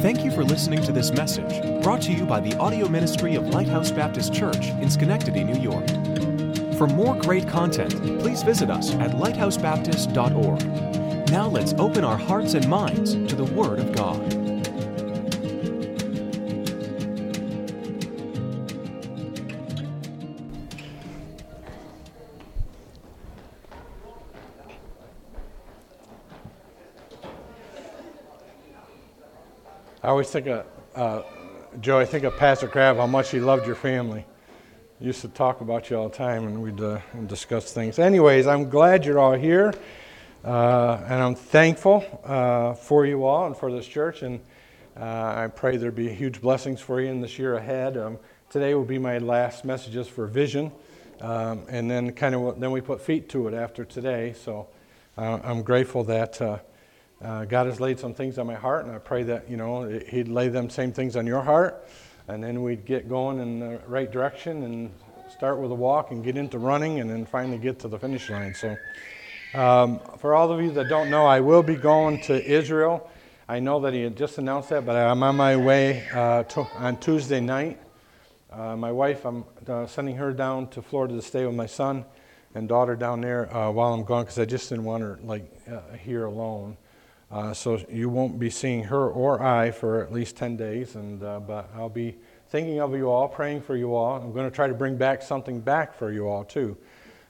Thank you for listening to this message brought to you by the audio ministry of Lighthouse Baptist Church in Schenectady, New York. For more great content, please visit us at lighthousebaptist.org. Now let's open our hearts and minds to the Word of God. I always think of, uh, Joe, I think of Pastor Crab, how much he loved your family. He used to talk about you all the time, and we'd uh, discuss things. Anyways, I'm glad you're all here, uh, and I'm thankful uh, for you all and for this church, and uh, I pray there be huge blessings for you in this year ahead. Um, today will be my last messages for Vision, um, and then kind of then we put feet to it after today. So uh, I'm grateful that uh, God has laid some things on my heart, and I pray that you know He'd lay them same things on your heart, and then we'd get going in the right direction and start with a walk and get into running, and then finally get to the finish line. So, um, for all of you that don't know, I will be going to Israel. I know that He had just announced that, but I'm on my way uh, to, on Tuesday night. Uh, my wife, I'm uh, sending her down to Florida to stay with my son and daughter down there uh, while I'm gone because I just didn't want her like uh, here alone. Uh, so you won't be seeing her or I for at least 10 days, and, uh, but I'll be thinking of you all, praying for you all. I'm going to try to bring back something back for you all, too.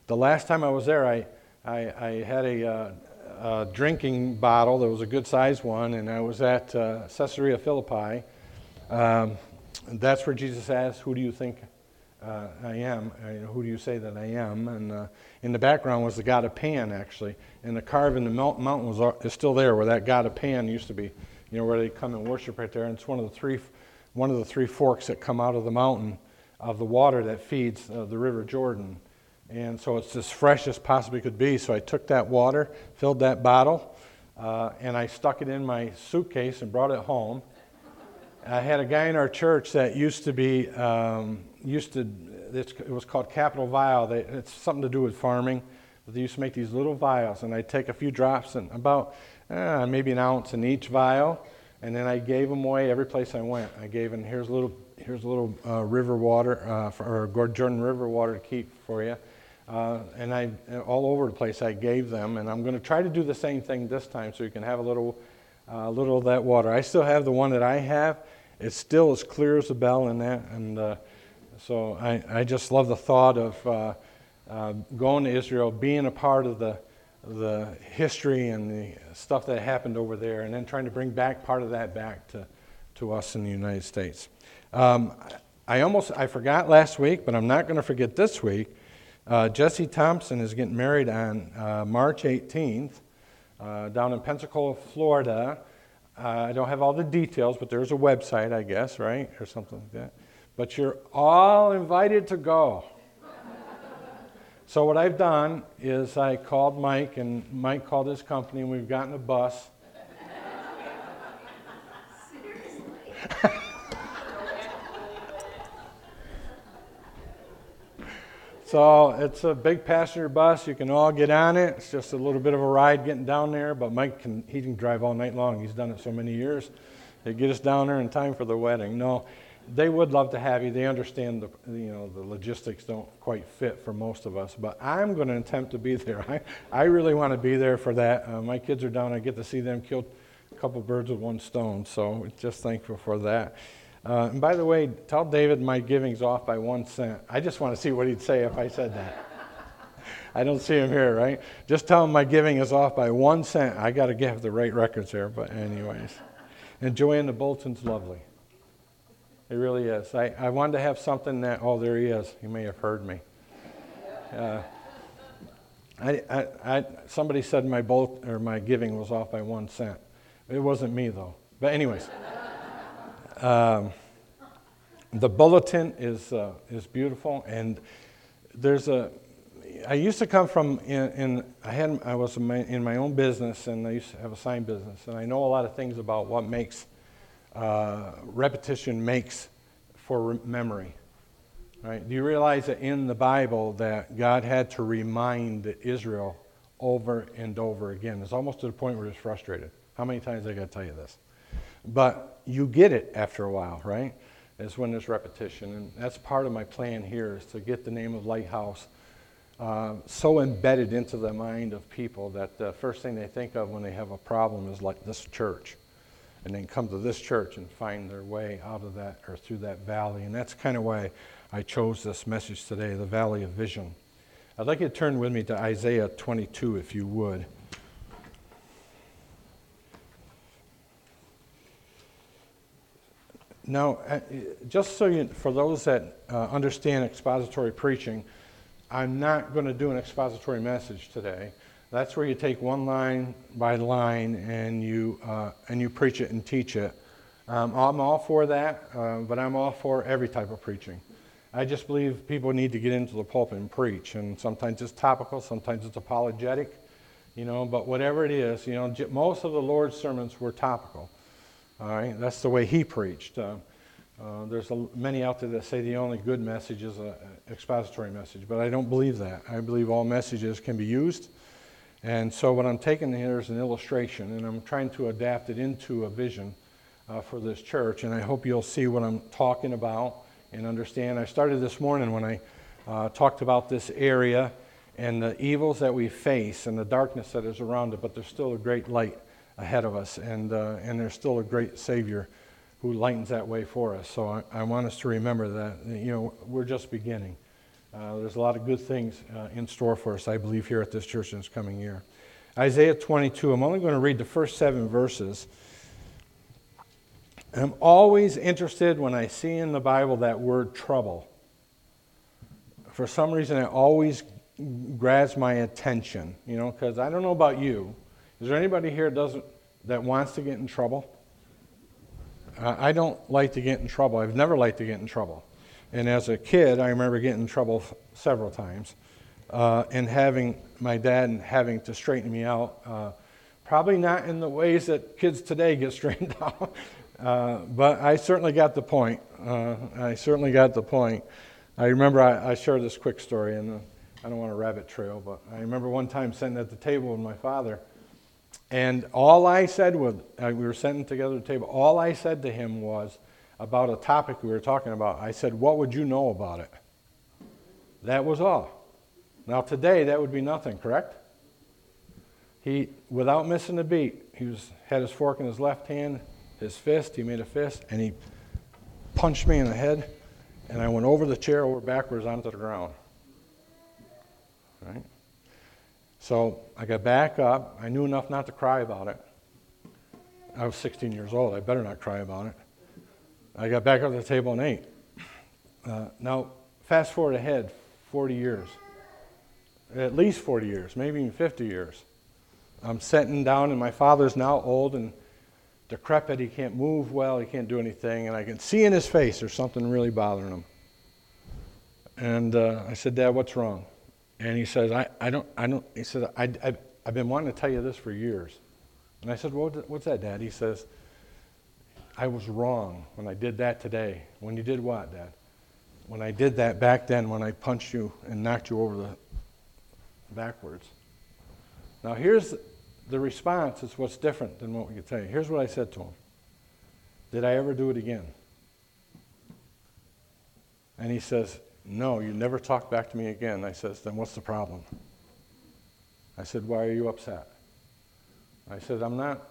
The last time I was there, I, I, I had a, uh, a, drinking bottle that was a good sized one, and I was at uh, Caesarea Philippi. Um, that's where Jesus asked, Who do you think uh, I am. Uh, who do you say that I am? And uh, in the background was the god of Pan, actually. And the carve in the mountain was is still there, where that god of Pan used to be. You know, where they come and worship right there. And it's one of the three, one of the three forks that come out of the mountain of the water that feeds uh, the River Jordan. And so it's as fresh as possibly could be. So I took that water, filled that bottle, uh, and I stuck it in my suitcase and brought it home. I had a guy in our church that used to be um, used to, it was called Capital Vial. They, it's something to do with farming. They used to make these little vials, and I'd take a few drops and about uh, maybe an ounce in each vial, and then I gave them away every place I went. I gave them here's a little here's a little uh, river water uh, for, or Jordan River water to keep for you, uh, and I all over the place I gave them, and I'm going to try to do the same thing this time so you can have a little uh, little of that water. I still have the one that I have. It's still as clear as a bell in that, and uh, so I, I just love the thought of uh, uh, going to Israel, being a part of the, the history and the stuff that happened over there, and then trying to bring back part of that back to, to us in the United States. Um, I almost I forgot last week, but I'm not going to forget this week. Uh, Jesse Thompson is getting married on uh, March 18th uh, down in Pensacola, Florida. Uh, I don't have all the details, but there's a website, I guess, right, or something like that but you're all invited to go. so, what I've done is I called Mike, and Mike called his company, and we've gotten a bus. so it's a big passenger bus. You can all get on it. It's just a little bit of a ride getting down there, but Mike can he can drive all night long. He's done it so many years. They get us down there in time for the wedding. No, they would love to have you. They understand the you know the logistics don't quite fit for most of us, but I'm going to attempt to be there. I, I really want to be there for that. Uh, my kids are down. I get to see them kill a couple birds with one stone. So just thankful for that. Uh, and by the way, tell David my giving's off by one cent. I just want to see what he'd say if I said that. I don't see him here, right? Just tell him my giving is off by one cent. I got to give the right records here, but anyways. And Joanne, the bulletin's lovely. It really is. I, I wanted to have something that, oh, there he is. You may have heard me. Uh, I, I, I, somebody said my bolt or my giving was off by one cent. It wasn't me though. But anyways, um, the bulletin is uh, is beautiful, and there's a. I used to come from in, in I had I was in my, in my own business, and I used to have a sign business, and I know a lot of things about what makes uh, repetition makes for memory. Right? Do you realize that in the Bible that God had to remind Israel over and over again? It's almost to the point where it's frustrated. How many times I got to tell you this? But you get it after a while, right? Is when there's repetition. And that's part of my plan here is to get the name of Lighthouse uh, so embedded into the mind of people that the first thing they think of when they have a problem is like this church. And then come to this church and find their way out of that or through that valley. And that's kind of why I chose this message today, the Valley of Vision. I'd like you to turn with me to Isaiah 22, if you would. Now, uh, just so you, for those that uh, understand expository preaching, I'm not going to do an expository message today. That's where you take one line by line and you, uh, and you preach it and teach it. Um, I'm all for that, uh, but I'm all for every type of preaching. I just believe people need to get into the pulpit and preach, and sometimes it's topical, sometimes it's apologetic, you know, but whatever it is, you know, most of the Lord's sermons were topical. All right, that's the way he preached. Uh, uh, there's a, many out there that say the only good message is an expository message, but I don't believe that. I believe all messages can be used. And so, what I'm taking here is an illustration, and I'm trying to adapt it into a vision uh, for this church. And I hope you'll see what I'm talking about and understand. I started this morning when I uh, talked about this area and the evils that we face and the darkness that is around it, but there's still a great light ahead of us, and, uh, and there's still a great Savior who lightens that way for us. So I, I want us to remember that, you know, we're just beginning. Uh, there's a lot of good things uh, in store for us, I believe, here at this church in this coming year. Isaiah 22, I'm only going to read the first seven verses. I'm always interested when I see in the Bible that word trouble. For some reason, it always grabs my attention, you know, because I don't know about you. Is there anybody here doesn't, that wants to get in trouble? I don't like to get in trouble. I've never liked to get in trouble. And as a kid, I remember getting in trouble several times uh, and having my dad and having to straighten me out. Uh, probably not in the ways that kids today get straightened out, uh, but I certainly got the point. Uh, I certainly got the point. I remember I, I shared this quick story, and I don't want a rabbit trail, but I remember one time sitting at the table with my father and all I said was, uh, we were sitting together at the table, all I said to him was about a topic we were talking about. I said, What would you know about it? That was all. Now, today, that would be nothing, correct? He, without missing a beat, he was, had his fork in his left hand, his fist, he made a fist, and he punched me in the head, and I went over the chair, over backwards onto the ground. Right? So I got back up. I knew enough not to cry about it. I was 16 years old. I better not cry about it. I got back up to the table and ate. Uh, now, fast forward ahead 40 years, at least 40 years, maybe even 50 years. I'm sitting down, and my father's now old and decrepit. He can't move well, he can't do anything, and I can see in his face there's something really bothering him. And uh, I said, Dad, what's wrong? And he says, I, I don't, I don't, he says, I, I, I've been wanting to tell you this for years. And I said, well, what's that, Dad? He says, I was wrong when I did that today. When you did what, Dad? When I did that back then when I punched you and knocked you over the backwards. Now here's the response is what's different than what we could tell you. Here's what I said to him. Did I ever do it again? And he says, no, you never talk back to me again. I says, Then what's the problem? I said, Why are you upset? I said, I'm not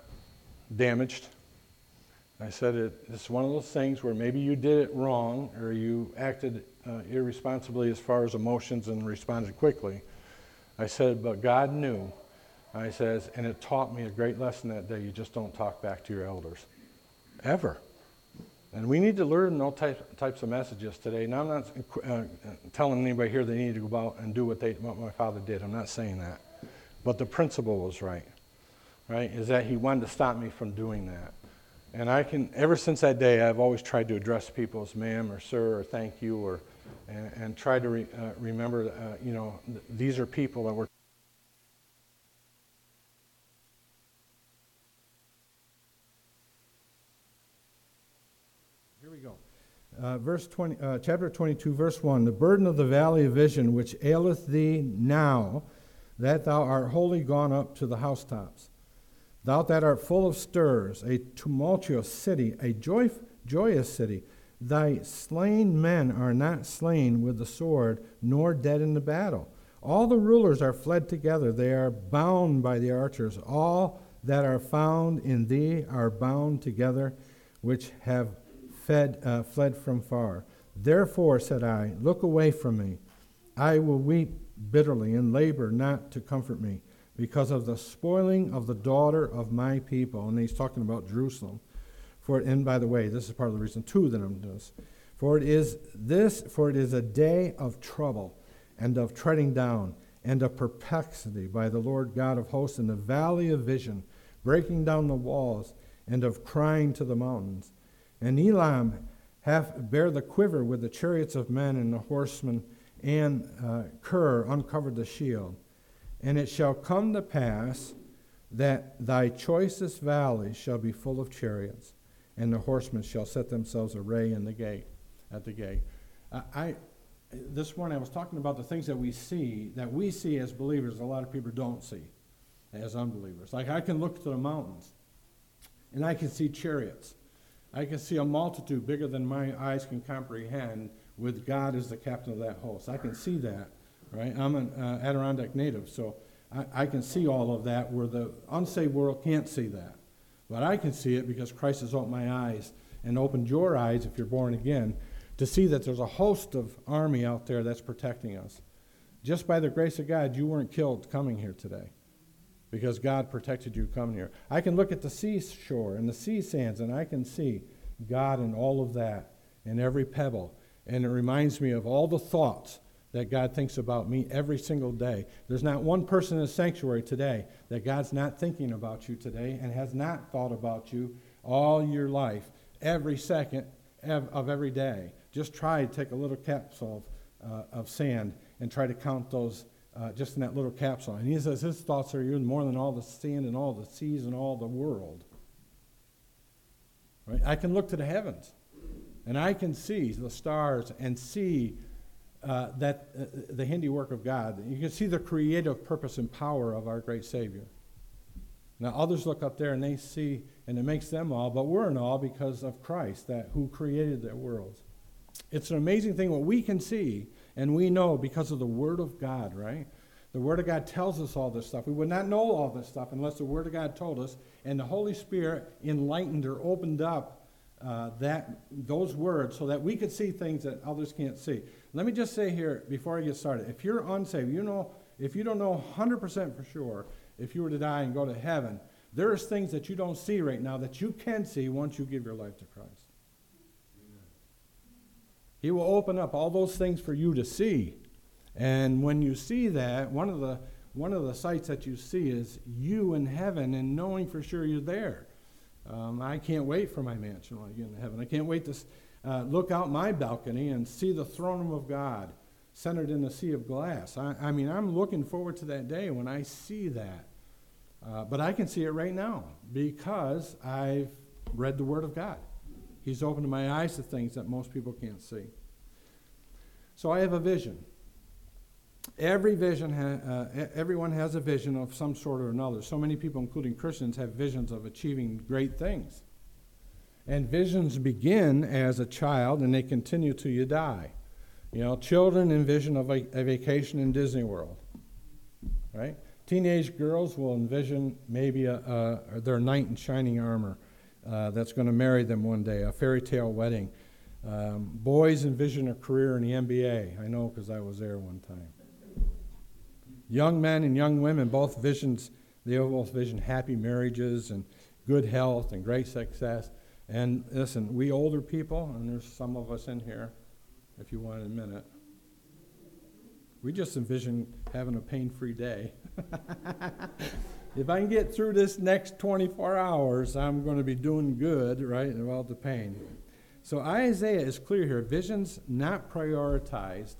damaged. I said, it, It's one of those things where maybe you did it wrong or you acted uh, irresponsibly as far as emotions and responded quickly. I said, But God knew. I says, and it taught me a great lesson that day. You just don't talk back to your elders. Ever. And we need to learn all type, types of messages today. Now, I'm not uh, telling anybody here they need to go out and do what, they, what my father did. I'm not saying that. But the principle was right, right? Is that he wanted to stop me from doing that. And I can, ever since that day, I've always tried to address people as ma'am or sir or thank you or, and, and try to re, uh, remember, uh, you know, th- these are people that we're Uh, verse 20, uh, chapter 22, verse 1 The burden of the valley of vision which aileth thee now, that thou art wholly gone up to the housetops. Thou that art full of stirs, a tumultuous city, a joy, joyous city. Thy slain men are not slain with the sword, nor dead in the battle. All the rulers are fled together, they are bound by the archers. All that are found in thee are bound together, which have fed, uh, fled from far. Therefore, said I, look away from me. I will weep bitterly and labor not to comfort me because of the spoiling of the daughter of my people. And he's talking about Jerusalem. For and by the way, this is part of the reason too that I'm doing this. For it is this, for it is a day of trouble and of treading down and of perplexity by the Lord God of hosts in the valley of vision, breaking down the walls and of crying to the mountains. And Elam hath bare the quiver with the chariots of men and the horsemen, and uh, Kir uncovered the shield. And it shall come to pass that thy choicest valleys shall be full of chariots, and the horsemen shall set themselves array in the gate, at the gate. Uh, I, this morning I was talking about the things that we see, that we see as believers, a lot of people don't see as unbelievers. Like I can look to the mountains, and I can see chariots. I can see a multitude bigger than my eyes can comprehend, with God as the captain of that host. I can see that right? I'm an uh, Adirondack native, so I, I can see all of that where the unsaved world can't see that. But I can see it because Christ has opened my eyes and opened your eyes, if you're born again, to see that there's a host of army out there that's protecting us. Just by the grace of God, you weren't killed coming here today because God protected you coming here. I can look at the seashore and the sea sands, and I can see God in all of that, in every pebble. And it reminds me of all the thoughts that God thinks about me every single day. There's not one person in the sanctuary today that God's not thinking about you today and has not thought about you all your life, every second of every day. Just try to take a little capsule of, uh, of sand and try to count those uh, just in that little capsule. And he says his thoughts are even more than all the sand and all the seas and all the world. Right? I can look to the heavens and I can see the stars and see uh, that uh, the handiwork of God. You can see the creative purpose and power of our great Savior. Now others look up there and they see, and it makes them all, but we're in awe because of Christ, that who created the worlds. It's an amazing thing what we can see and we know because of the Word of God, right? The Word of God tells us all this stuff. We would not know all this stuff unless the Word of God told us, and the Holy Spirit enlightened or opened up uh, that those words so that we could see things that others can't see. Let me just say here before I get started if you're unsaved, you know, if you don't know 100% for sure, if you were to die and go to heaven, there's things that you don't see right now that you can see once you give your life to Christ. He will open up all those things for you to see. And when you see that, one of the one of the sights that you see is you in heaven and knowing for sure you're there. Um, I can't wait for my mansion when I get into heaven. I can't wait to uh, look out my balcony and see the throne room of God centered in a sea of glass. I, I mean, I'm looking forward to that day when I see that. Uh, but I can see it right now because I've read the Word of God. He's opened my eyes to things that most people can't see. So I have a vision. Every vision, ha- uh, everyone has a vision of some sort or another. So many people, including Christians, have visions of achieving great things. And visions begin as a child and they continue till you die. You know, children envision a, a vacation in Disney World, right? Teenage girls will envision maybe a, a, their knight in shining armor uh, that's going to marry them one day, a fairy tale wedding. Um, boys envision a career in the NBA. I know because I was there one time. Young men and young women both visions, they both vision happy marriages and good health and great success. And listen, we older people, and there's some of us in here, if you want a minute, we just envision having a pain free day. if I can get through this next 24 hours, I'm going to be doing good, right, about the pain. So Isaiah is clear here visions not prioritized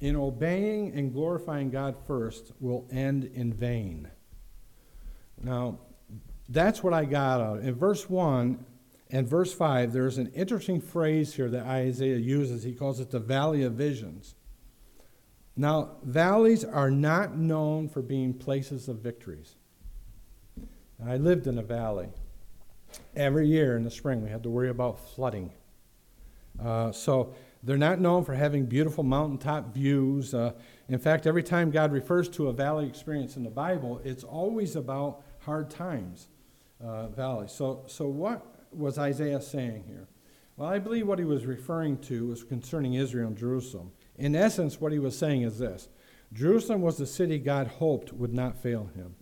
in obeying and glorifying God first will end in vain. Now, that's what I got out. In verse 1, and verse 5, there's an interesting phrase here that Isaiah uses. He calls it the valley of visions. Now, valleys are not known for being places of victories. I lived in a valley. Every year in the spring, we had to worry about flooding. Uh, so they're not known for having beautiful mountaintop views. Uh, in fact, every time God refers to a valley experience in the Bible, it's always about hard times, uh, valley. So, so what was Isaiah saying here? Well, I believe what he was referring to was concerning Israel and Jerusalem. In essence, what he was saying is this Jerusalem was the city God hoped would not fail him.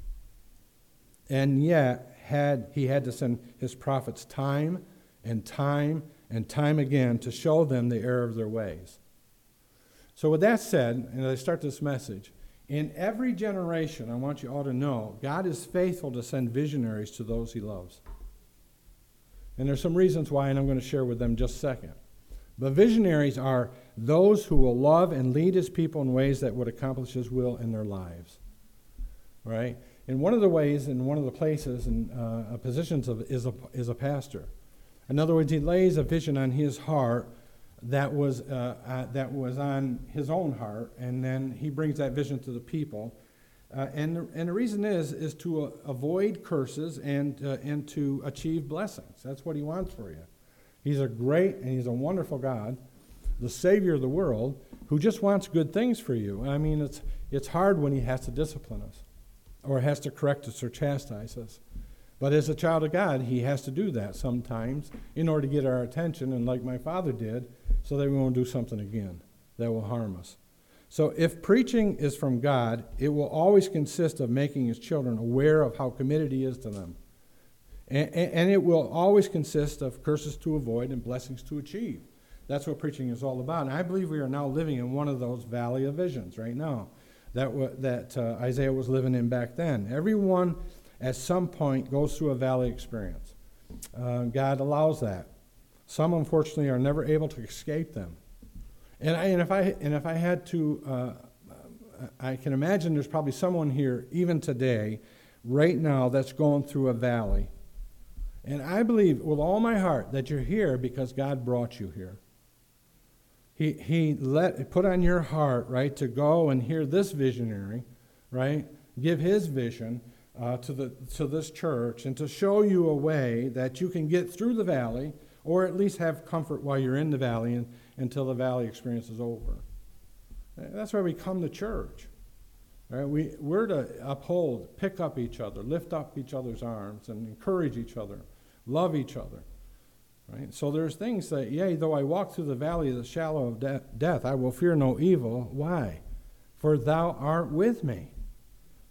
And yet, had, he had to send his prophets time and time and time again to show them the error of their ways. So, with that said, and I start this message, in every generation, I want you all to know, God is faithful to send visionaries to those he loves. And there's some reasons why, and I'm going to share with them just a second. But visionaries are those who will love and lead his people in ways that would accomplish his will in their lives. Right? And one of the ways, and one of the places and uh, positions of, is, a, is a pastor. In other words, he lays a vision on his heart that was, uh, uh, that was on his own heart, and then he brings that vision to the people. Uh, and, the, and the reason is, is to uh, avoid curses and, uh, and to achieve blessings. That's what he wants for you. He's a great and he's a wonderful God, the Savior of the world, who just wants good things for you. I mean, it's, it's hard when he has to discipline us or has to correct us or chastise us. But as a child of God, he has to do that sometimes in order to get our attention, and like my father did, so that we won't do something again that will harm us. So if preaching is from God, it will always consist of making his children aware of how committed he is to them. And, and, it will always consist of curses to avoid and blessings to achieve. That's what preaching is all about. And I believe we are now living in one of those valley of visions right now that, w- that uh, Isaiah was living in back then. Everyone at some point goes through a valley experience. Uh, God allows that. Some, unfortunately, are never able to escape them. And, I, and, if, I, and if I had to, uh, I can imagine there's probably someone here, even today, right now, that's going through a valley. And I believe with all my heart that you're here because God brought you here. He, he let put on your heart, right, to go and hear this visionary, right, give his vision uh, to, the, to this church and to show you a way that you can get through the valley or at least have comfort while you're in the valley and, until the valley experience is over. That's why we come to church. Right? We, we're to uphold, pick up each other, lift up each other's arms, and encourage each other, love each other. Right? So there's things that, yea, though I walk through the valley of the shadow of de- death, I will fear no evil. Why? For thou art with me.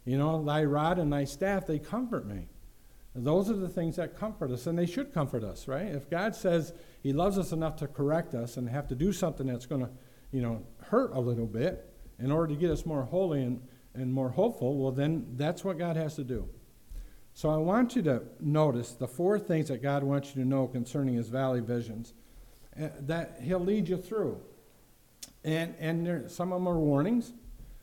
You know, thy rod and thy staff, they comfort me. Those are the things that comfort us, and they should comfort us, right? If God says He loves us enough to correct us and have to do something that's going to, you know, hurt a little bit in order to get us more holy and, and more hopeful, well, then that's what God has to do. So I want you to notice the four things that God wants you to know concerning His valley visions uh, that He'll lead you through. And, and there, some of them are warnings.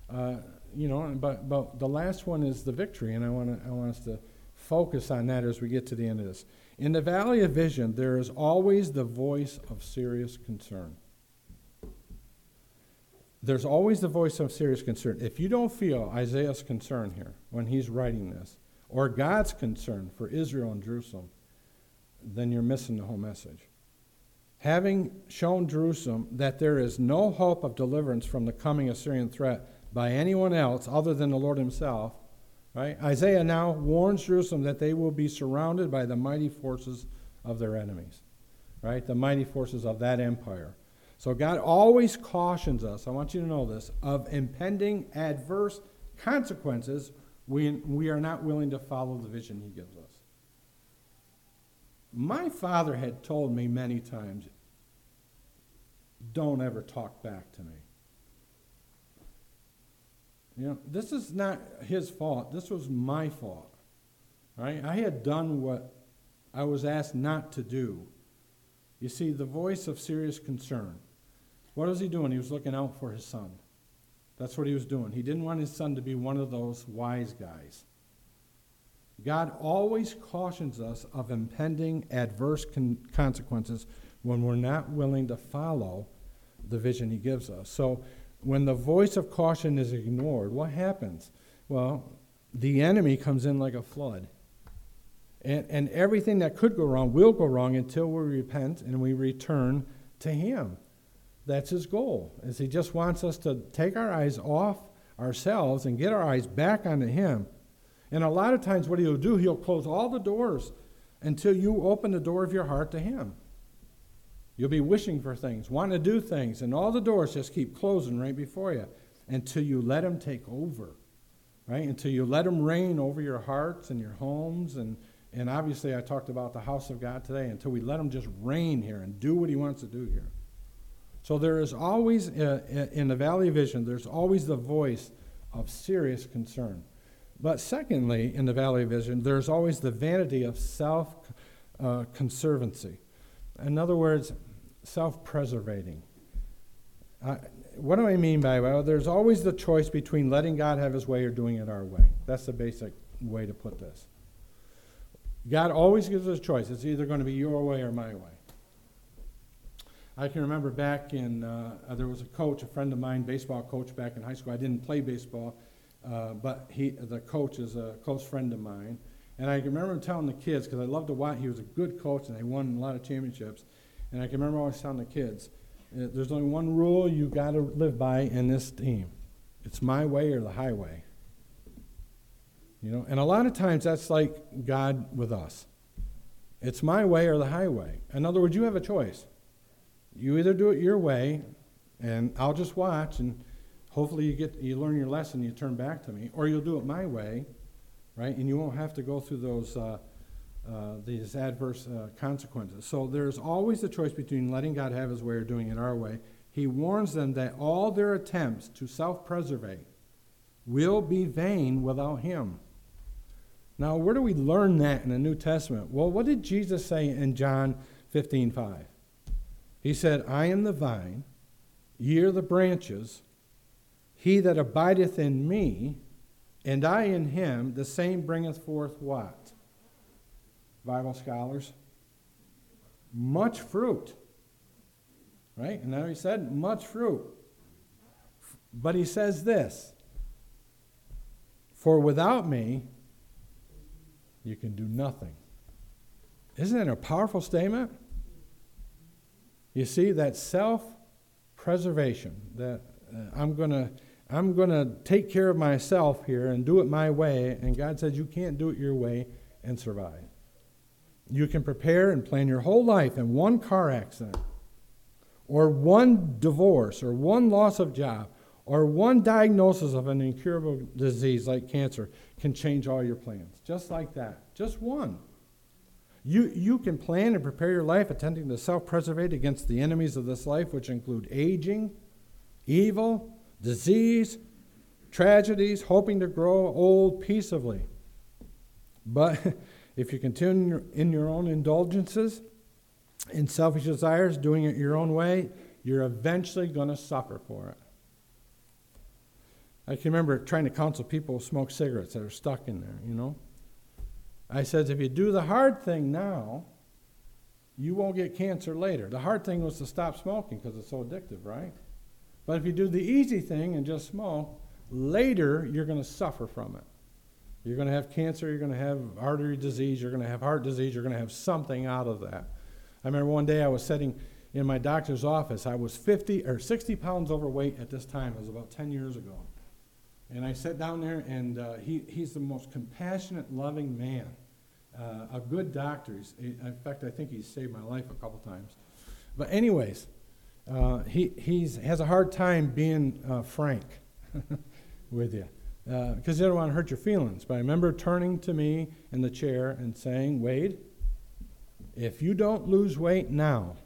Uh, you know, but, but the last one is the victory, and I want, to, I want us to focus on that as we get to the end of this. In the valley of vision, there is always the voice of serious concern. There's always the voice of serious concern. If you don't feel Isaiah's concern here when he's writing this, or God's concern for Israel and Jerusalem, then you're missing the whole message. Having shown Jerusalem that there is no hope of deliverance from the coming Assyrian threat, by anyone else other than the Lord Himself. Right? Isaiah now warns Jerusalem that they will be surrounded by the mighty forces of their enemies. Right? The mighty forces of that empire. So God always cautions us, I want you to know this, of impending adverse consequences when we are not willing to follow the vision He gives us. My father had told me many times, don't ever talk back to me. You know, this is not his fault. This was my fault. Right? I had done what I was asked not to do. You see, the voice of serious concern. What was he doing? He was looking out for his son. That's what he was doing. He didn't want his son to be one of those wise guys. God always cautions us of impending adverse con- consequences when we're not willing to follow the vision he gives us. So when the voice of caution is ignored, what happens? Well, the enemy comes in like a flood. And, and everything that could go wrong will go wrong until we repent and we return to Him. That's His goal, is He just wants us to take our eyes off ourselves and get our eyes back onto Him. And a lot of times, what He'll do, He'll close all the doors until you open the door of your heart to Him. You'll be wishing for things, wanting to do things, and all the doors just keep closing right before you until you let Him take over, right? Until you let Him reign over your hearts and your homes. And, and obviously, I talked about the house of God today, until we let Him just reign here and do what He wants to do here. So there is always, uh, uh in the Valley of Vision, there's always the voice of serious concern. But secondly, in the Valley of Vision, there's always the vanity of self uh, conservancy. In other words, self preservating. Uh, what do I mean by well? There's always the choice between letting God have His way or doing it our way. That's the basic way to put this. God always gives us a choice. It's either going to be your way or my way. I can remember back in, uh, there was a coach, a friend of mine, baseball coach back in high school. I didn't play baseball, uh, but he, the coach is a close friend of mine. And I can remember telling the kids, because I loved to watch, he was a good coach and they won a lot of championships. And I can remember always telling the kids, uh, there's only one rule you got to live by in this team it's my way or the highway. You know, and a lot of times that's like God with us. It's my way or the highway. In other words, you have a choice. You either do it your way, and I'll just watch, and hopefully you get you learn your lesson, you turn back to me, or you'll do it my way, right? And you won't have to go through those uh, uh, these adverse uh, consequences. So there's always the choice between letting God have His way or doing it our way. He warns them that all their attempts to self-preservate will be vain without Him. Now, where do we learn that in the New Testament? Well, what did Jesus say in John 15 5? He said, I am the vine, ye are the branches. He that abideth in me, and I in him, the same bringeth forth what? Bible scholars? Much fruit. Right? And now he said, much fruit. But he says this For without me, you can do nothing. Isn't that a powerful statement? You see, that self preservation, that uh, I'm going to. I'm going to take care of myself here and do it my way. And God says you can't do it your way and survive. You can prepare and plan your whole life, and one car accident, or one divorce, or one loss of job, or one diagnosis of an incurable disease like cancer can change all your plans. Just like that. Just one. You, you can plan and prepare your life attempting to self preservate against the enemies of this life, which include aging, evil, disease, tragedies, hoping to grow old peaceably. But if you continue in your own indulgences, in selfish desires, doing it your own way, you're eventually going to suffer for it. I can remember trying to counsel people who smoke cigarettes that are stuck in there, you know. I said, if you do the hard thing now, you won't get cancer later. The hard thing was to stop smoking because it's so addictive, right? But if you do the easy thing and just smoke, later you're going to suffer from it. You're going to have cancer, you're going to have artery disease, you're going to have heart disease, you're going to have something out of that. I remember one day I was sitting in my doctor's office. I was 50 or 60 pounds overweight at this time. It was about 10 years ago. And I sat down there, and uh, he, he's the most compassionate, loving man, uh, a good doctor. He's, in fact, I think he's saved my life a couple times. But, anyways, uh, he he's, has a hard time being uh, frank with you because uh, he doesn't want to hurt your feelings. But I remember turning to me in the chair and saying, Wade, if you don't lose weight now,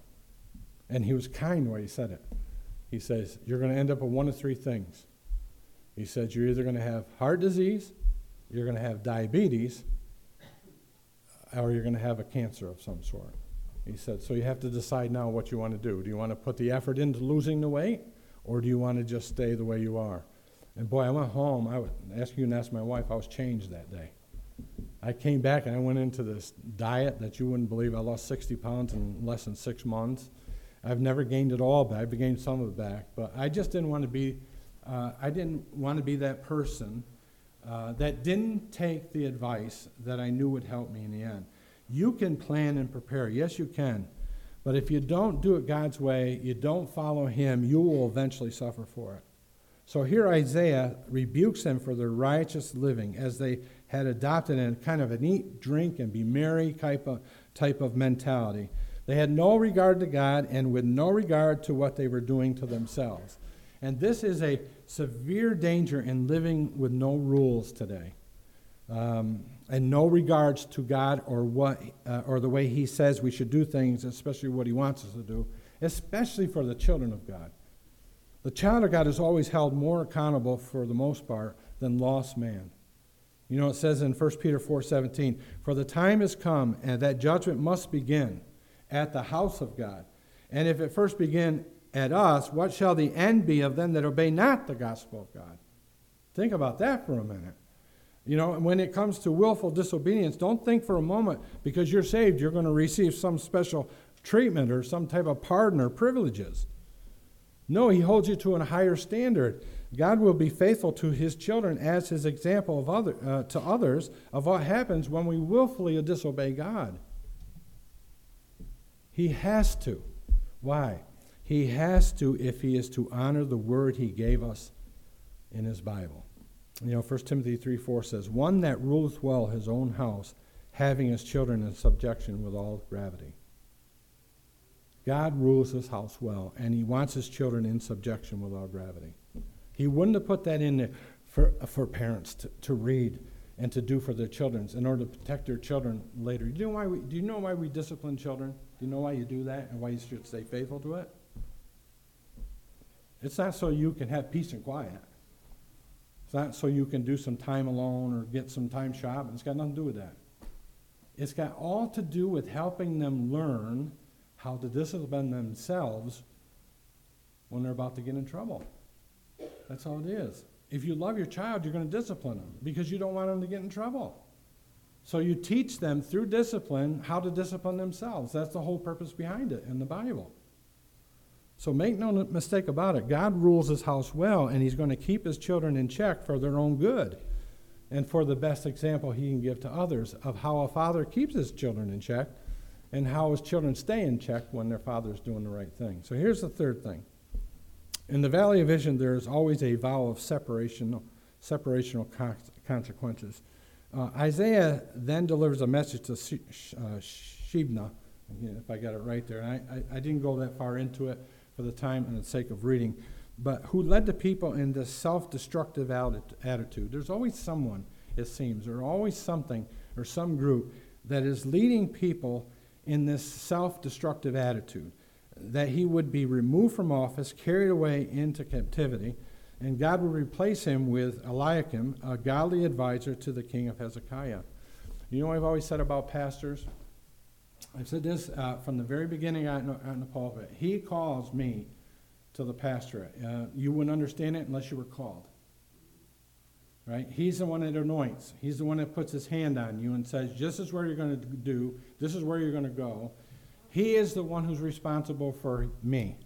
and he was kind the way he said it, he says, you're going to end up with one of three things. He said, You're either going to have heart disease, you're going to have diabetes, or you're going to have a cancer of some sort. He said, So you have to decide now what you want to do. Do you want to put the effort into losing the weight, or do you want to just stay the way you are? And boy, I went home. I would ask you and ask my wife, I was changed that day. I came back and I went into this diet that you wouldn't believe. I lost 60 pounds in less than six months. I've never gained it all back. I've gained some of it back. But I just didn't want to be uh, I didn't want to be that person uh, that didn't take the advice that I knew would help me in the end. You can plan and prepare. Yes, you can. But if you don't do it God's way, you don't follow Him, you will eventually suffer for it. So here Isaiah rebukes them for their righteous living as they had adopted a kind of an eat, drink, and be merry type of, type of mentality. They had no regard to God and with no regard to what they were doing to themselves. And this is a severe danger in living with no rules today. Um, and no regards to God or what uh, or the way He says we should do things, especially what He wants us to do, especially for the children of God. The child of God is always held more accountable for the most part than lost man. You know, it says in 1 Peter 4:17, "For the time has come, and that judgment must begin at the house of God. And if it first begin at us, what shall the end be of them that obey not the gospel of God?" Think about that for a minute. You know, when it comes to willful disobedience, don't think for a moment because you're saved, you're going to receive some special treatment or some type of pardon or privileges. No, he holds you to a higher standard. God will be faithful to his children as his example of other, uh, to others of what happens when we willfully disobey God. He has to. Why? He has to if he is to honor the word he gave us in his Bible. You know, 1 Timothy 3 4 says, One that ruleth well his own house, having his children in subjection with all gravity. God rules his house well, and he wants his children in subjection with all gravity. He wouldn't have put that in there for, for parents to, to read and to do for their children in order to protect their children later. Do you, know why we, do you know why we discipline children? Do you know why you do that and why you should stay faithful to it? It's not so you can have peace and quiet. It's not so you can do some time alone or get some time shopping. It's got nothing to do with that. It's got all to do with helping them learn how to discipline themselves when they're about to get in trouble. That's all it is. If you love your child, you're going to discipline them because you don't want them to get in trouble. So you teach them through discipline how to discipline themselves. That's the whole purpose behind it in the Bible. So make no mistake about it. God rules his house well, and he's going to keep his children in check for their own good and for the best example he can give to others of how a father keeps his children in check and how his children stay in check when their father's doing the right thing. So here's the third thing. In the valley of vision, there's always a vow of separation, separational consequences. Uh, Isaiah then delivers a message to uh, Shebna, if I got it right there. I, I, I, didn't go that far into it for the time and the sake of reading, but who led the people in this self destructive attitude. There's always someone, it seems, or always something or some group that is leading people in this self destructive attitude that he would be removed from office, carried away into captivity, and God would replace him with Eliakim, a godly advisor to the king of Hezekiah. You know what I've always said about pastors? I've said this uh, from the very beginning on, on the pulpit. He calls me to the pastorate. Uh, you wouldn't understand it unless you were called. Right? He's the one that anoints. He's the one that puts his hand on you and says, This is where you're going to do, this is where you're going to go. He is the one who's responsible for me.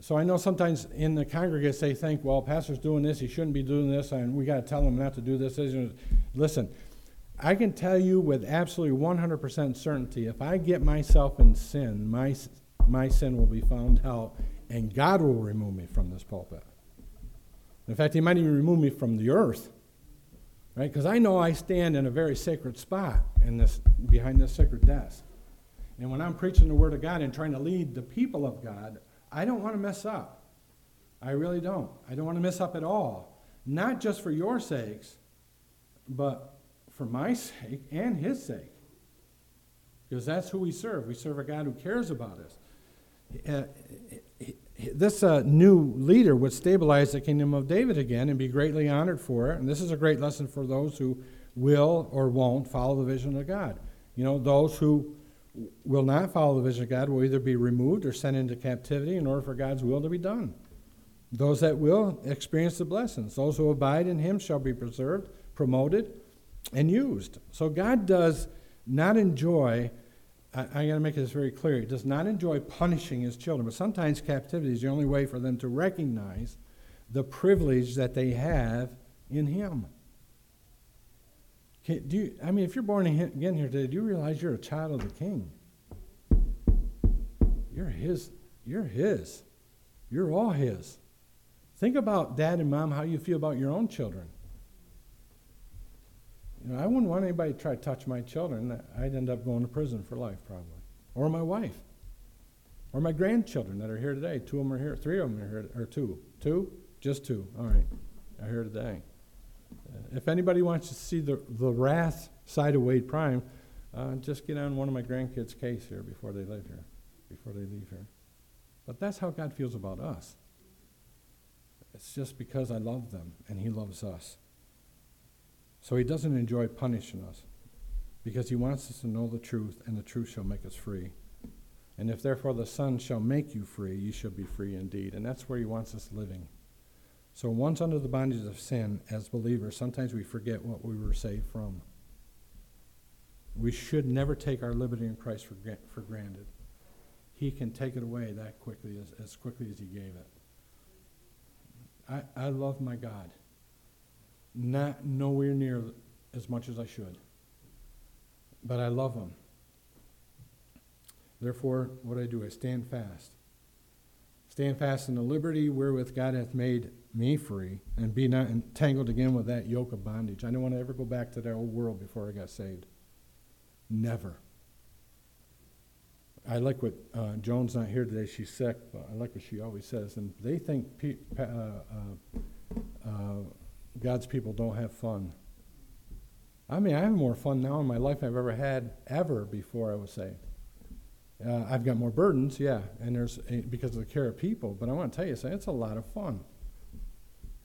So I know sometimes in the congregate they think, well, pastor's doing this, he shouldn't be doing this, and we got to tell him not to do this. Listen, I can tell you with absolutely 100% certainty, if I get myself in sin, my, my sin will be found out, and God will remove me from this pulpit. In fact, he might even remove me from the earth, right? Because I know I stand in a very sacred spot in this, behind this sacred desk. And when I'm preaching the Word of God and trying to lead the people of God, I don't want to mess up. I really don't. I don't want to mess up at all. Not just for your sakes, but for my sake and His sake. Because that's who we serve. We serve a God who cares about us. Uh, this uh, new leader would stabilize the kingdom of David again and be greatly honored for it. And this is a great lesson for those who will or won't follow the vision of God. You know, those who will not follow the vision of God will either be removed or sent into captivity in order for God's will to be done. Those that will experience the blessings. Those who abide in Him shall be preserved, promoted, and used. So God does not enjoy I, I got to make this very clear. He does not enjoy punishing his children, but sometimes captivity is the only way for them to recognize the privilege that they have in Him. Can, do you, I mean, if you're born again here today, do you realize you're a child of the King? You're His. You're His. You're all His. Think about dad and mom, how you feel about your own children. You know, I wouldn't want anybody to try to touch my children. I'd end up going to prison for life, probably. Or my wife. Or my grandchildren that are here today. Two of them are here. Three of them are here. Or two. Two? Just two. All right. Are here today. Uh, if anybody wants to see the, the wrath side of Wade Prime, uh, just get on one of my grandkids' case here before they live here, before they leave here. But that's how God feels about us. It's just because I love them and He loves us. So He doesn't enjoy punishing us because He wants us to know the truth, and the truth shall make us free. And if therefore the Son shall make you free, you shall be free indeed. And that's where He wants us living. So once under the bondage of sin, as believers, sometimes we forget what we were saved from. We should never take our liberty in Christ for, for granted. He can take it away that quickly, as, as quickly as He gave it. I, I love my God. Not nowhere near as much as I should. But I love them. Therefore, what I do, I stand fast. Stand fast in the liberty wherewith God hath made me free, and be not entangled again with that yoke of bondage. I don't want to ever go back to that old world before I got saved. Never. I like what uh, Joan's not here today. She's sick, but I like what she always says. And they think pe- uh, uh, uh, God's people don't have fun. I mean, I have more fun now in my life I've ever had ever before I would say. Uh, I've got more burdens, yeah, and there's because of the care of people. But I want to tell you, it's a lot of fun.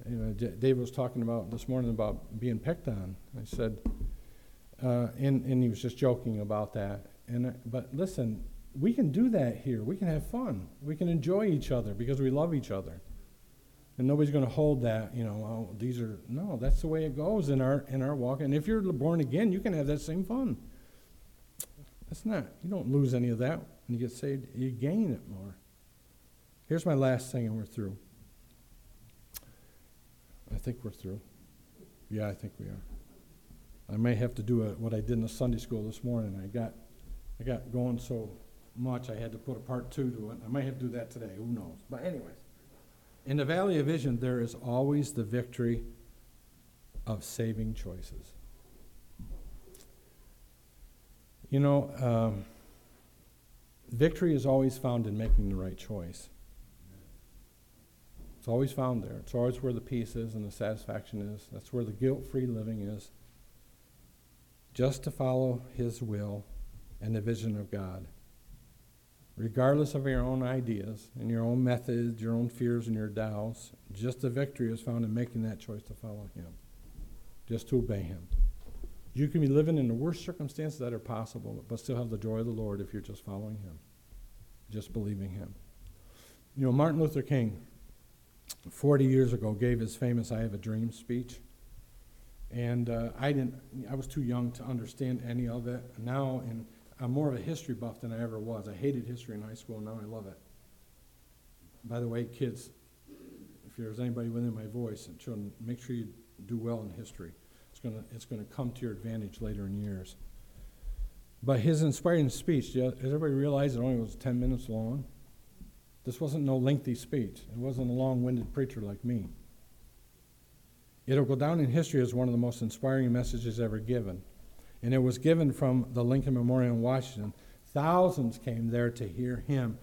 You know, D- Dave was talking about this morning about being picked on. I said, uh, and and he was just joking about that. And but listen, we can do that here. We can have fun. We can enjoy each other because we love each other. And nobody's going to hold that, you know, oh, these are no, that's the way it goes in our in our walk. And if you're born again, you can have that same fun. That's not you don't lose any of that when you get saved. You gain it more. Here's my last thing and we're through. I think we're through. Yeah, I think we are. I may have to do a, what I did in the Sunday school this morning. I got I got going so much, I had to put a part two to it. I might have to do that today, who knows? But, anyways, in the Valley of Vision, there is always the victory of saving choices. You know, um, victory is always found in making the right choice. It's always found there. It's always where the peace is and the satisfaction is. That's where the guilt free living is. Just to follow His will and the vision of God regardless of your own ideas and your own methods, your own fears and your doubts. Just the victory is found in making that choice to follow Him, just to obey Him. You can be living in the worst circumstances that are possible, but still have the joy of the Lord if you're just following Him, just believing Him. You know, Martin Luther King, 40 years ago, gave his famous I Have a Dream speech. And uh, I didn't, I was too young to understand any of it. Now, in I'm more of a history buff than I ever was. I hated history in high school, and now I love it. By the way, kids, if there's anybody within my voice and children, make sure you do well in history. It's going to it's gonna come to your advantage later in years. But his inspiring speech, does everybody realize it only was 10 minutes long? This wasn't no lengthy speech. It wasn't a long winded preacher like me. It'll go down in history as one of the most inspiring messages ever given and it was given from the Lincoln Memorial in Washington. Thousands came there to hear him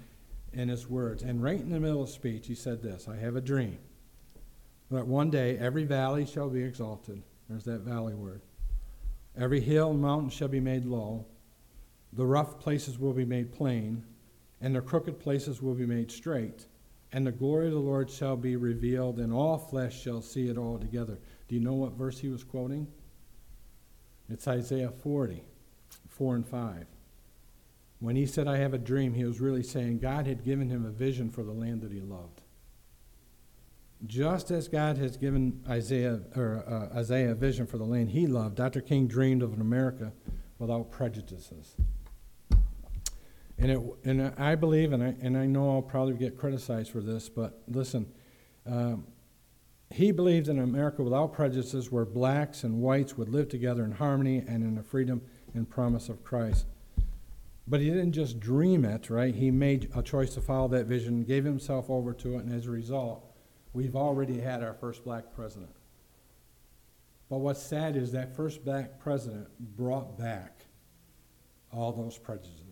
and his words. And right in the middle of speech, he said this I have a dream that one day every valley shall be exalted. There's that valley word. Every hill and mountain shall be made low. The rough places will be made plain, and the crooked places will be made straight. And the glory of the Lord shall be revealed, and all flesh shall see it all together. Do you know what verse he was quoting? It's Isaiah 40, 4 and 5. When he said, I have a dream, he was really saying God had given him a vision for the land that he loved. Just as God has given Isaiah, or, uh, Isaiah a vision for the land he loved, Dr. King dreamed of an America without prejudices. And, it, and I believe, and I, and I know I'll probably get criticized for this, but listen, um, he believed in America without prejudices where blacks and whites would live together in harmony and in the freedom and promise of Christ. But he didn't just dream it, right? He made a choice to follow that vision, gave himself over to it, and as a result, we've already had our first black president. But what's sad is that first black president brought back all those prejudices.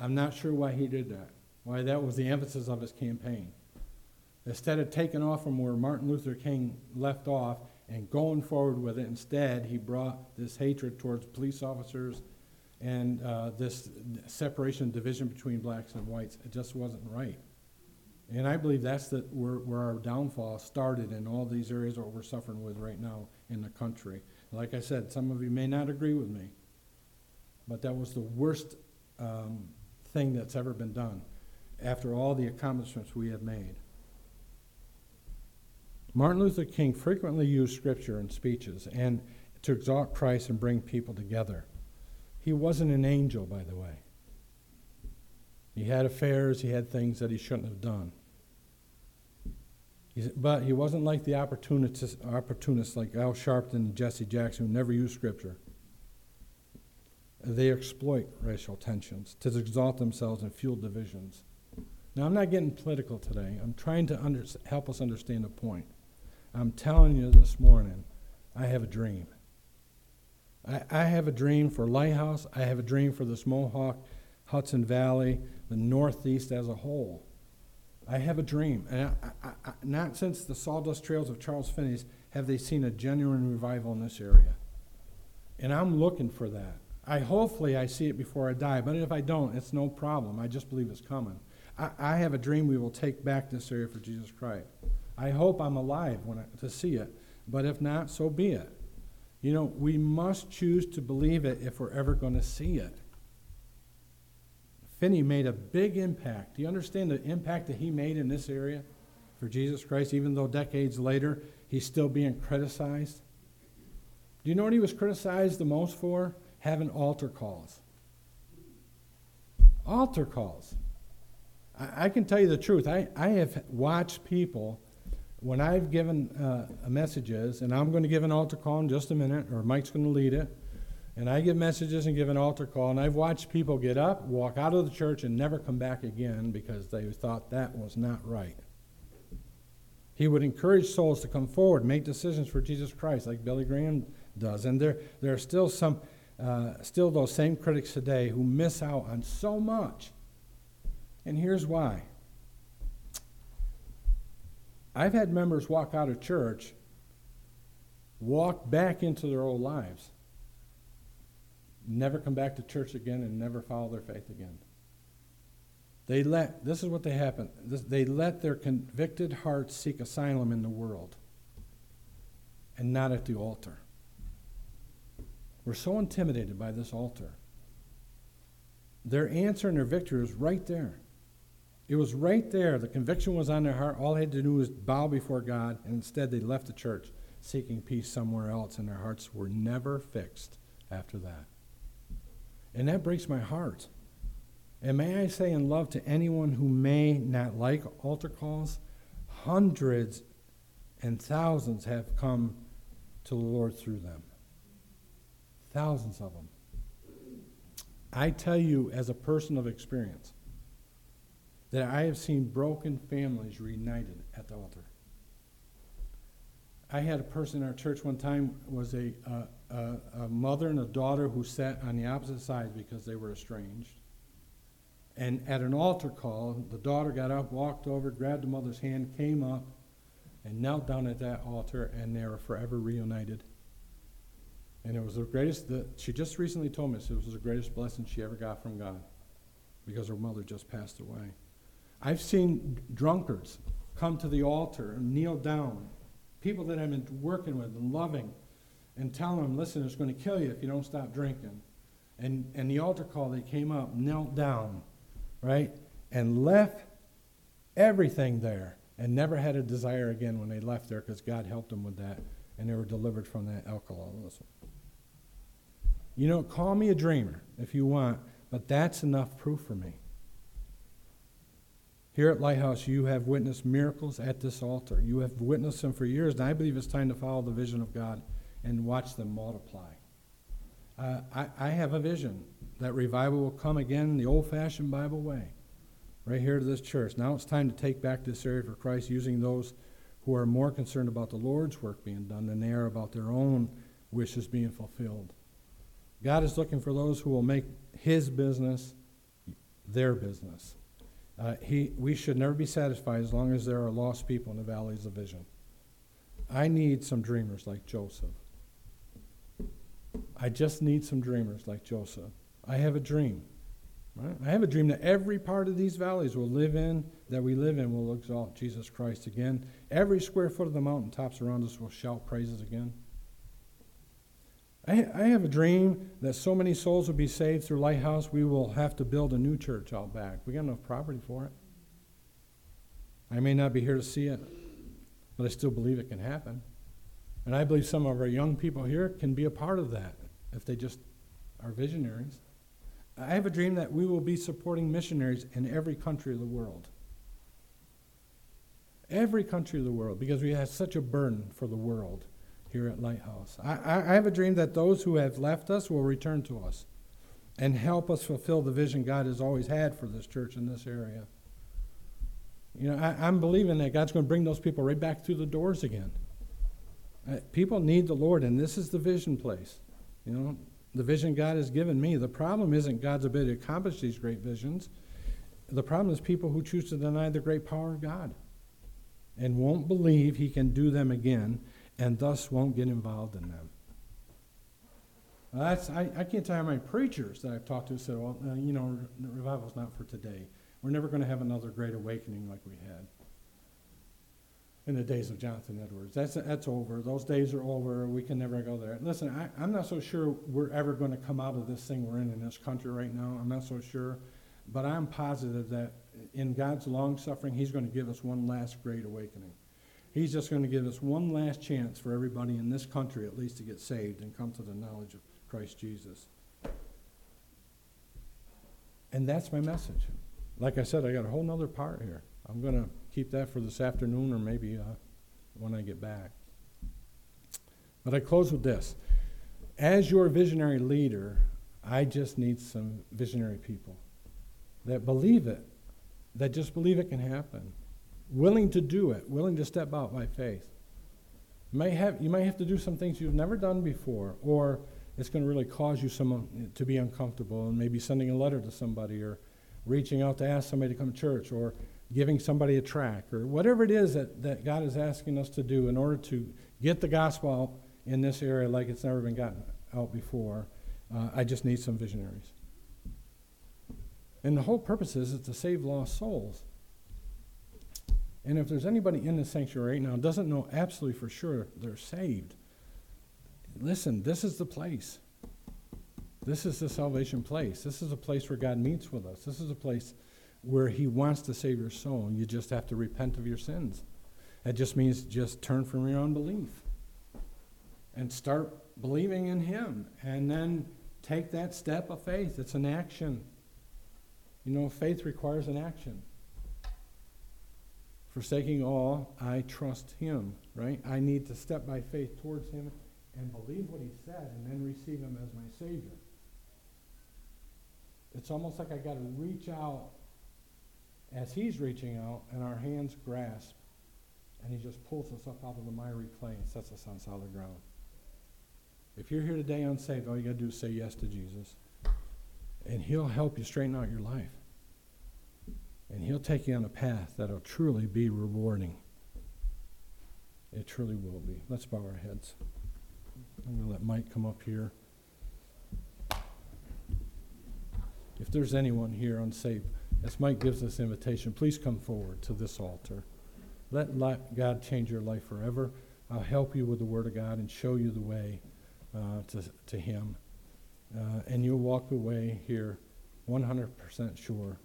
I'm not sure why he did that, why that was the emphasis of his campaign. Instead of taking off from where Martin Luther King left off and going forward with it, instead, he brought this hatred towards police officers and uh, this separation and division between blacks and whites. It just wasn't right. And I believe that's the, where, where our downfall started in all these areas what we're suffering with right now in the country. Like I said, some of you may not agree with me, but that was the worst um, thing that's ever been done after all the accomplishments we have made. Martin Luther King frequently used scripture in speeches and to exalt Christ and bring people together. He wasn't an angel, by the way. He had affairs, he had things that he shouldn't have done. He's, but he wasn't like the opportunists, opportunists like Al Sharpton and Jesse Jackson who never used scripture. They exploit racial tensions to exalt themselves and fuel divisions. Now, I'm not getting political today. I'm trying to under, help us understand a point. I'm telling you this morning, I have a dream. I, I have a dream for Lighthouse. I have a dream for this Mohawk, Hudson Valley, the Northeast as a whole. I have a dream. And I, I, not since the Sawdust Trails of Charles Finney's have they seen a genuine revival in this area. And I'm looking for that. I hopefully I see it before I die, but if I don't, it's no problem. I just believe it's coming. I, I have a dream we will take back this area for Jesus Christ. I hope I'm alive when I, to see it, but if not, so be it. You know, we must choose to believe it if we're ever going to see it. Finney made a big impact. Do you understand the impact that he made in this area for Jesus Christ, even though decades later he's still being criticized? Do you know what he was criticized the most for? Having altar calls. Altar calls. I, I can tell you the truth. I, I have watched people when I've given uh, messages, and I'm going to give an altar call in just a minute, or Mike's going to lead it, and I give messages and give an altar call, and I've watched people get up, walk out of the church, and never come back again because they thought that was not right. He would encourage souls to come forward, make decisions for Jesus Christ, like Billy Graham does. And there, there are still some, uh, still those same critics today who miss out on so much. And here's why I've had members walk out of church, walk back into their old lives, never come back to church again, and never follow their faith again. They let, this is what they happen, this, they let their convicted hearts seek asylum in the world and not at the altar. We're so intimidated by this altar. Their answer and their victory is right there. It was right there. The conviction was on their heart. All they had to do was bow before God, and instead they left the church seeking peace somewhere else, and their hearts were never fixed after that. And that breaks my heart. And may I say in love to anyone who may not like altar calls, hundreds and thousands have come to the Lord through them. Thousands of them. I tell you, as a person of experience, that I have seen broken families reunited at the altar. I had a person in our church one time was a, a, a mother and a daughter who sat on the opposite sides because they were estranged. And at an altar call, the daughter got up, walked over, grabbed the mother's hand, came up, and knelt down at that altar, and they were forever reunited. And it was the greatest, the, she just recently told me it was the greatest blessing she ever got from God because her mother just passed away. I've seen drunkards come to the altar and kneel down, people that I've been working with and loving, and tell them, listen, it's going to kill you if you don't stop drinking. And, and the altar call, they came up, knelt down, right, and left everything there and never had a desire again when they left there because God helped them with that and they were delivered from that alcoholism. You know, call me a dreamer if you want, but that's enough proof for me. Here at Lighthouse, you have witnessed miracles at this altar. You have witnessed them for years, and I believe it's time to follow the vision of God and watch them multiply. Uh, I, I have a vision that revival will come again the old fashioned Bible way, right here to this church. Now it's time to take back this area for Christ using those who are more concerned about the Lord's work being done than they are about their own wishes being fulfilled. God is looking for those who will make His business their business. Uh, he, we should never be satisfied as long as there are lost people in the valleys of vision. I need some dreamers like Joseph. I just need some dreamers like Joseph. I have a dream. Right? I have a dream that every part of these valleys will live in, that we live in, will exalt Jesus Christ again. Every square foot of the mountaintops around us will shout praises again. I, I have a dream that so many souls will be saved through Lighthouse, we will have to build a new church out back. We got enough property for it. I may not be here to see it, but I still believe it can happen. And I believe some of our young people here can be a part of that if they just are visionaries. I have a dream that we will be supporting missionaries in every country of the world. Every country of the world, because we have such a burden for the world here at Lighthouse. I, I have a dream that those who have left us will return to us and help us fulfill the vision God has always had for this church in this area. You know, I, am believing that God's going to bring those people right back through the doors again. Uh, people need the Lord, and this is the vision place. You know, the vision God has given me. The problem isn't God's ability to accomplish these great visions. The problem is people who choose to deny the great power of God and won't believe He can do them again and thus won't get involved in them. That's, I, I can't tell you how many preachers that I've talked to said, well, uh, you know, revival's not for today. We're never going to have another great awakening like we had in the days of Jonathan Edwards. That's, that's over. Those days are over. We can never go there. Listen, I, I'm not so sure we're ever going to come out of this thing we're in in this country right now. I'm not so sure. But I'm positive that in God's long suffering, He's going to give us one last great awakening. He's just going to give us one last chance for everybody in this country, at least, to get saved and come to the knowledge of Christ Jesus. And that's my message. Like I said, I got a whole other part here. I'm going to keep that for this afternoon or maybe uh, when I get back. But I close with this. As your visionary leader, I just need some visionary people that believe it, that just believe it can happen willing to do it, willing to step out by faith. You may have, you may have to do some things you've never done before, or it's going to really cause you some, to be uncomfortable, and maybe sending a letter to somebody, or reaching out to ask somebody to come to church, or giving somebody a track, or whatever it is that, that God is asking us to do in order to get the gospel in this area like it's never been gotten out before. Uh, I just need some visionaries. And the whole purpose is, is to save lost souls. And if there's anybody in the sanctuary right now doesn't know absolutely for sure they're saved, listen, this is the place. This is the salvation place. This is a place where God meets with us. This is a place where He wants to save your soul. You just have to repent of your sins. That just means just turn from your unbelief and start believing in Him. And then take that step of faith. It's an action. You know, faith requires an action. Forsaking all, I trust him, right? I need to step by faith towards him and believe what he said and then receive him as my Savior. It's almost like I got to reach out as he's reaching out and our hands grasp and he just pulls us up out of the miry clay and sets us on solid ground. If you're here today unsaved, all you got to do is say yes to Jesus. And he'll help you straighten out your life. And He'll take you on a path that'll truly be rewarding. It truly will be. Let's bow our heads. I'm going to let Mike come up here. If there's anyone here unsaved, as Mike gives this invitation, please come forward to this altar. Let God change your life forever. I'll help you with the Word of God and show you the way uh, to, to Him. Uh, and you'll walk away here 100% sure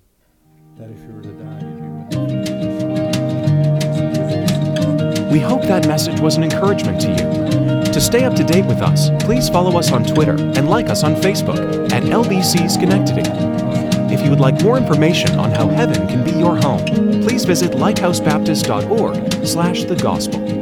that if you were to die, you'd be with We hope that message was an encouragement to you. To stay up to date with us, please follow us on Twitter and like us on Facebook at LBC Schenectady. If you would like more information on how heaven can be your home, please visit lighthousebaptist.org slash the gospel.